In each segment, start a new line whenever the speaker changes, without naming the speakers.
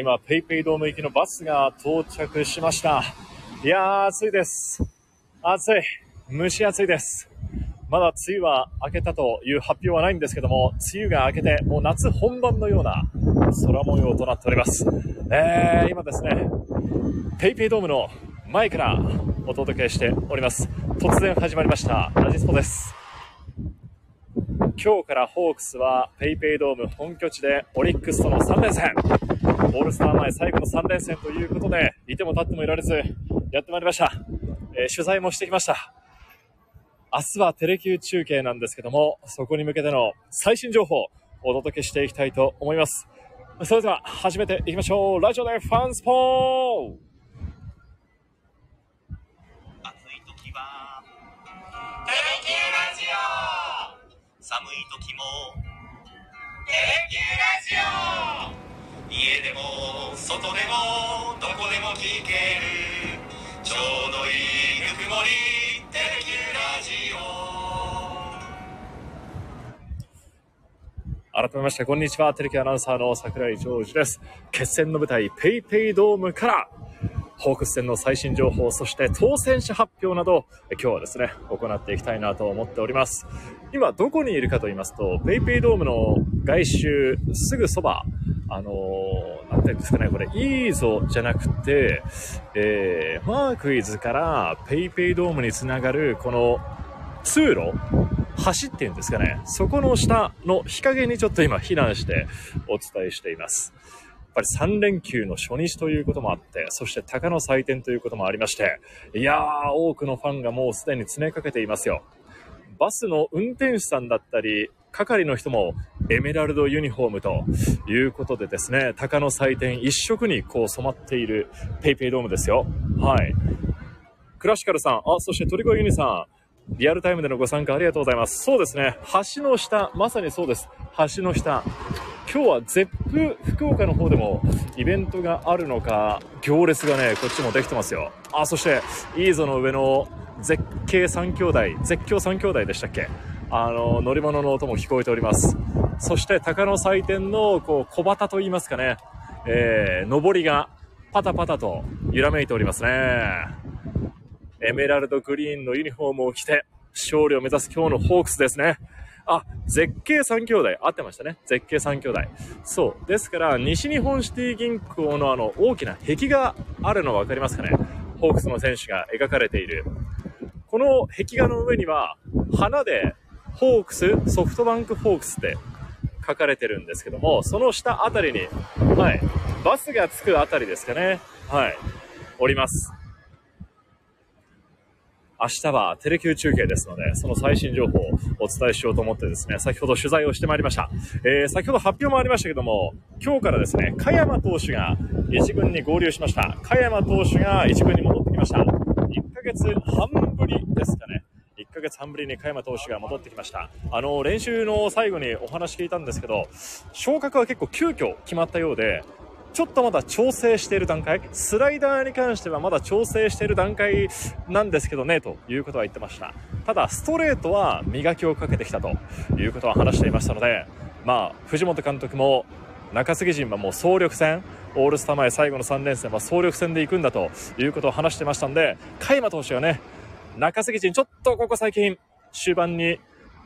今、ペイペイドーム行きのバスが到着しました。いやー、暑いです。暑い。蒸し暑いです。まだ梅雨は明けたという発表はないんですけども、梅雨が明けて、もう夏本番のような空模様となっております。えー、今ですね、ペイペイドームの前からお届けしております。突然始まりました、ラジスポです。今日からホークスは PayPay ドーム本拠地でオリックスとの3連戦。オールスター前最後の3連戦ということで、いても立ってもいられず、やってまいりました。えー、取材もしてきました。明日はテレキュー中継なんですけども、そこに向けての最新情報をお届けしていきたいと思います。それでは始めていきましょう。ラジオでファンスポー
暑い時はテレキューラジオ寒い時もテレキューラジオ家でも外でもどこでも聞けるちょうどいいぬくもり
改めまして、こんにちは。テレビアナウンサーの桜井ジョージです。決戦の舞台、ペイペイドームから、ホークス戦の最新情報、そして当選者発表など、今日はですね、行っていきたいなと思っております。今、どこにいるかと言いますと、ペイペイドームの外周、すぐそば、あのー、なんていうんですかね、これ、いいぞじゃなくて、えー、マークイズからペイペイドームにつながる、この通路、橋っていうんですかね、そこの下の日陰にちょっと今避難してお伝えしています。やっぱり3連休の初日ということもあって、そして鷹の祭典ということもありまして、いやー、多くのファンがもうすでに詰めかけていますよ。バスの運転手さんだったり、係の人もエメラルドユニフォームということでですね、鷹の祭典一色にこう染まっている PayPay ドームですよ。はい。クラシカルさん、あ、そしてトリコユニさん、リアルタイムでのご参加ありがとうございます。そうですね、橋の下、まさにそうです。橋の下。今日はゼップ福岡の方でもイベントがあるのか、行列がね、こっちもできてますよ。あ、そして、イーゾの上の絶景3兄弟、絶叫3兄弟でしたっけ？あの、乗り物の音も聞こえております。そして、鷹の祭典の、こう、小旗といいますかね、えー、上りがパタパタと揺らめいておりますね。エメラルドグリーンのユニフォームを着て、勝利を目指す今日のホークスですね。あ、絶景3兄弟。合ってましたね。絶景3兄弟。そう。ですから、西日本シティ銀行のあの、大きな壁があるの分かりますかねホークスの選手が描かれている。この壁画の上には、花でホークス、ソフトバンクホークスって書かれてるんですけども、その下あたりに、はい、バスが着くあたりですかね。はい、おります。明日はテレキュー中継ですので、その最新情報をお伝えしようと思ってですね、先ほど取材をしてまいりました。えー、先ほど発表もありましたけども、今日からですね、加山投手が1軍に合流しました。加山投手が1軍に戻ってきました。1ヶ月半ぶりですかね。ヶ月半ぶりに加山投手が戻ってきました。あの、練習の最後にお話聞いたんですけど、昇格は結構急遽決まったようで、ちょっとまだ調整している段階、スライダーに関してはまだ調整している段階なんですけどね、ということは言ってました。ただ、ストレートは磨きをかけてきたということは話していましたので、まあ、藤本監督も中継ぎ陣はもう総力戦、オールスター前最後の3連戦は総力戦で行くんだということを話してましたんで、加山投手がね、中継ぎ陣ちょっとここ最近終盤に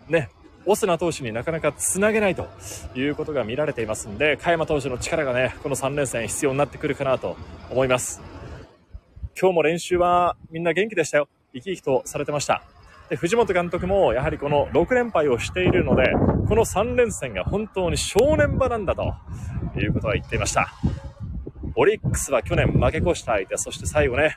ね、オスナ投手になかなかつなげないということが見られていますんで、加山投手の力がね、この3連戦必要になってくるかなと思います。今日も練習はみんな元気でしたよ。生き生きとされてました。で、藤本監督もやはりこの6連敗をしているので、この3連戦が本当に正念場なんだということは言っていました。オリックスは去年負け越した相手、そして最後ね、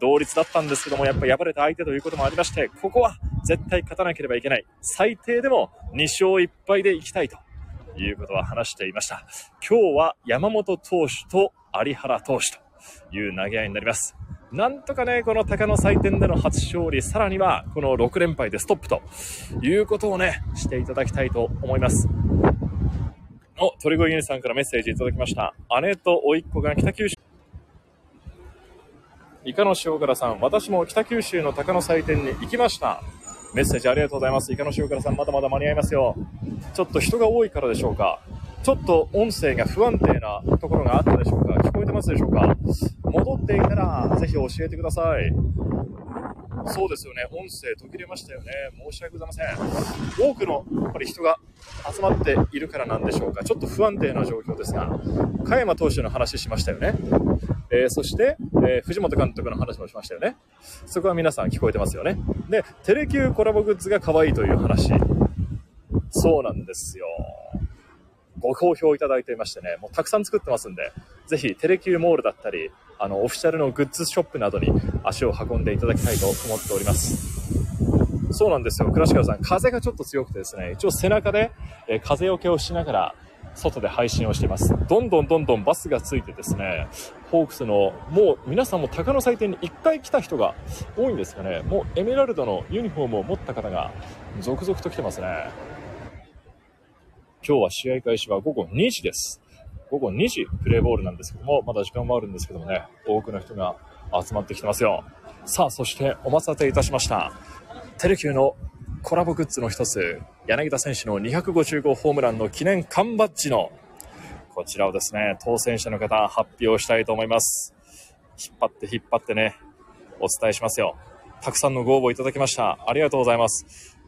同率だったんですけども、やっぱ敗れた相手ということもありまして、ここは絶対勝たなければいけない。最低でも2勝1敗でいきたいということは話していました。今日は山本投手と有原投手という投げ合いになります。なんとかね、この鷹の祭典での初勝利、さらにはこの6連敗でストップということをね、していただきたいと思います。お、鳥越ユニさんからメッセージいただきました。姉と甥っ子が北九州イカの塩辛さん、私も北九州の鷹の祭典に行きました。メッセージありがとうございます。イカの塩辛さん、まだまだ間に合いますよ。ちょっと人が多いからでしょうか。ちょっと音声が不安定なところがあったでしょうか聞こえてますでしょうか戻っていたら、ぜひ教えてください。そうですよね。音声途切れましたよね。申し訳ございません。多くの、やっぱり人が集まっているからなんでしょうか。ちょっと不安定な状況ですが、加山投手の話しましたよね。えー、そして、えー、藤本監督の話もしましたよね。そこは皆さん聞こえてますよね。で、テレキューコラボグッズが可愛いという話。そうなんですよ。ご好評いただいていましてね、もうたくさん作ってますんで、ぜひテレキューモールだったり、あの、オフィシャルのグッズショップなどに足を運んでいただきたいと思っております。そうなんですよ、倉敷さん。風がちょっと強くてですね、一応背中で、え風よけをしながら、外で配信をしています。どんどんどんどんバスがついてですね、ホークスの、もう皆さんも鷹の祭典に1回来た人が多いんですかね。もうエメラルドのユニフォームを持った方が続々と来てますね。今日は試合開始は午後2時です。午後2時プレーボールなんですけども、まだ時間もあるんですけどもね、多くの人が集まってきてますよ。さあ、そしてお待たせいたしました。テレキューのコラボグッズの一つ、柳田選手の250号ホームランの記念缶バッジの、こちらをですね、当選者の方発表したいと思います。引っ張って引っ張ってね、お伝えしますよ。たくさんのご応募いただきました。ありがとうございます。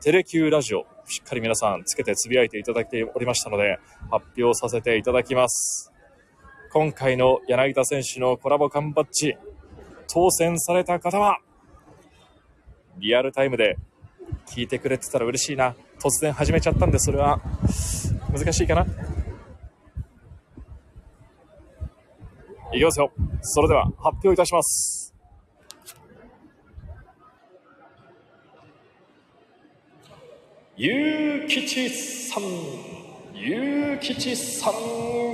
テレキューラジオ、しっかり皆さんつけてつぶやいていただいておりましたので、発表させていただきます。今回の柳田選手のコラボ缶バッジ、当選された方は、リアルタイムで聞いてくれてたら嬉しいな。突然始めちゃったんで、それは難しいかな？いきますよ。それでは発表いたします。ゆうきちさん、ゆうきちさん、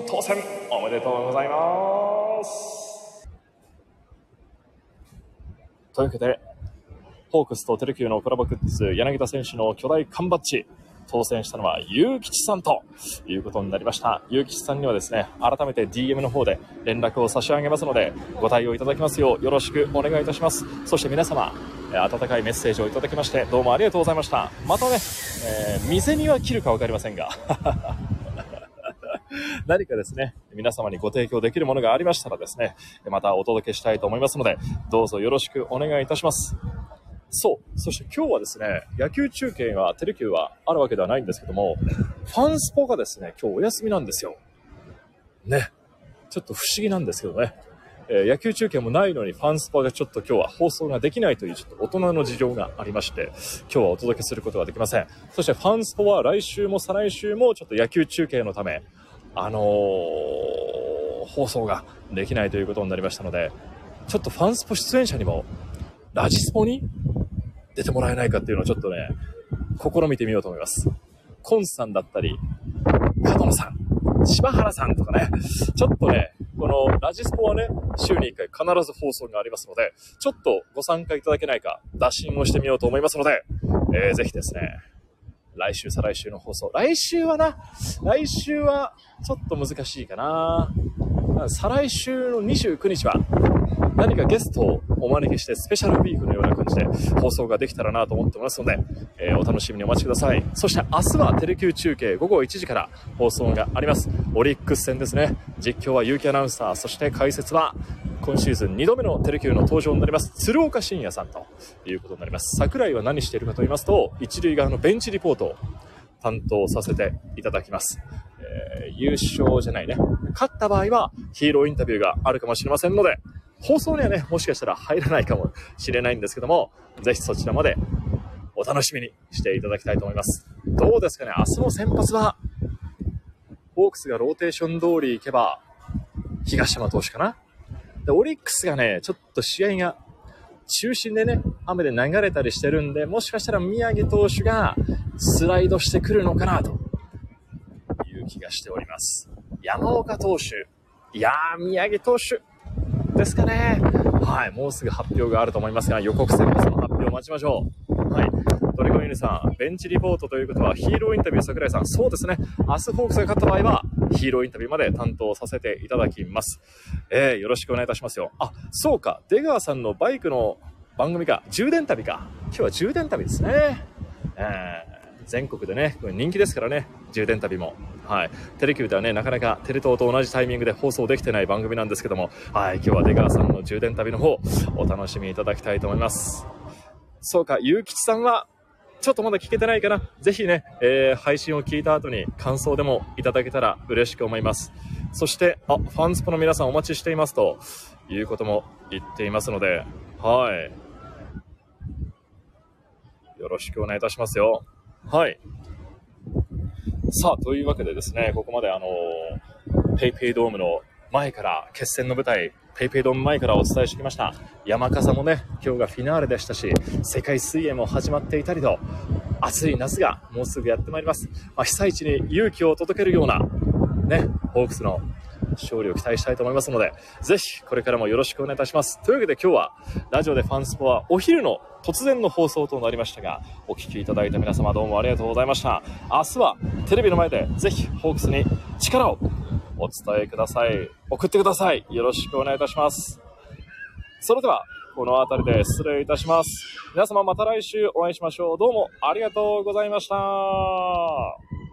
当選おめでとうございます。というわけで、ホークスとテレキューのコラボグッズ、柳田選手の巨大缶バッジ、当選したのは、ゆうきちさんということになりました。ゆうきちさんにはですね、改めて DM の方で連絡を差し上げますので、ご対応いただきますようよろしくお願いいたします。そして皆様、温かいメッセージをいただきまして、どうもありがとうございました。またね、えー、店には切るか分かりませんが、何かですね、皆様にご提供できるものがありましたらですね、またお届けしたいと思いますので、どうぞよろしくお願いいたします。そう。そして今日はですね、野球中継が、テレキューはあるわけではないんですけども、ファンスポがですね、今日お休みなんですよ。ね。ちょっと不思議なんですけどね。えー、野球中継もないのにファンスポがちょっと今日は放送ができないというちょっと大人の事情がありまして、今日はお届けすることができません。そしてファンスポは来週も再来週もちょっと野球中継のため、あのー、放送ができないということになりましたので、ちょっとファンスポ出演者にも、ラジスポに出てもらえないかっていうのをちょっとね、試みてみようと思います。コンさんだったり、角野さん、柴原さんとかね、ちょっとね、このラジスポはね、週に1回必ず放送がありますので、ちょっとご参加いただけないか、打診をしてみようと思いますので、えー、ぜひですね、来週、再来週の放送。来週はな、来週はちょっと難しいかな。再来週の29日は、何かゲストをお招きしてスペシャルウィークのような感じで放送ができたらなと思ってますので、えー、お楽しみにお待ちください。そして明日はテレキュー中継午後1時から放送があります。オリックス戦ですね。実況は結城アナウンサー、そして解説は今シーズン2度目のテレキューの登場になります、鶴岡慎也さんということになります。桜井は何しているかと言いますと、一塁側のベンチリポートを担当させていただきます。えー、優勝じゃないね。勝った場合はヒーローインタビューがあるかもしれませんので、放送にはね、もしかしたら入らないかもしれないんですけども、ぜひそちらまでお楽しみにしていただきたいと思います。どうですかね、明日の先発は、ホークスがローテーション通り行けば、東山投手かな？で、オリックスがね、ちょっと試合が中心でね、雨で流れたりしてるんで、もしかしたら宮城投手がスライドしてくるのかなと。いう気がしております。山岡投手、いやー、宮城投手、ですかね。はい。もうすぐ発表があると思いますが、予告先発の発表を待ちましょう。はい。トリコユニさん、ベンチリポートということはヒーローインタビュー桜井さん。そうですね。明日ホークスが勝った場合は、ヒーローインタビューまで担当させていただきます。えー、よろしくお願いいたしますよ。あ、そうか。出川さんのバイクの番組か。充電旅か。今日は充電旅ですね。えー全国でね、人気ですからね、充電旅も。はい。テレキューではね、なかなかテレ東と同じタイミングで放送できてない番組なんですけども、はい、今日は出川さんの充電旅の方、お楽しみいただきたいと思います。そうか、ゆうきちさんは、ちょっとまだ聞けてないかな。ぜひね、えー、配信を聞いた後に感想でもいただけたら嬉しく思います。そして、あ、ファンスポの皆さんお待ちしていますということも言っていますので、はい。よろしくお願いいたしますよ。はい。さあ、というわけでですね、ここまであの、ペイペイドームの前から、決戦の舞台、ペイペイドーム前からお伝えしてきました。山笠もね、今日がフィナーレでしたし、世界水泳も始まっていたりと、暑い夏がもうすぐやってまいります。まあ、被災地に勇気を届けるような、ね、ホークスの勝利を期待したいと思いますので、ぜひこれからもよろしくお願いいたします。というわけで今日はラジオでファンスポはお昼の突然の放送となりましたが、お聴きいただいた皆様どうもありがとうございました。明日はテレビの前でぜひホークスに力をお伝えください。送ってください。よろしくお願いいたします。それでは、この辺りで失礼いたします。皆様また来週お会いしましょう。どうもありがとうございました。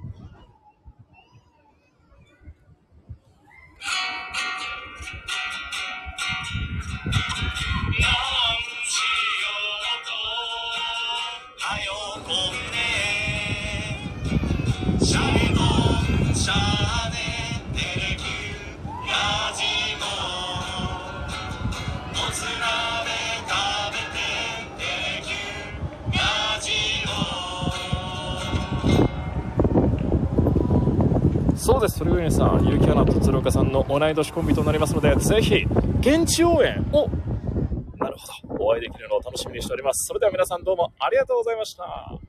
そうです、それぐらいさん、結城アナと鶴岡さんの同い年コンビとなりますので、ぜひ、現地応援を、なるほど、お会いできるのを楽しみにしております。それでは皆さんどうもありがとうございました。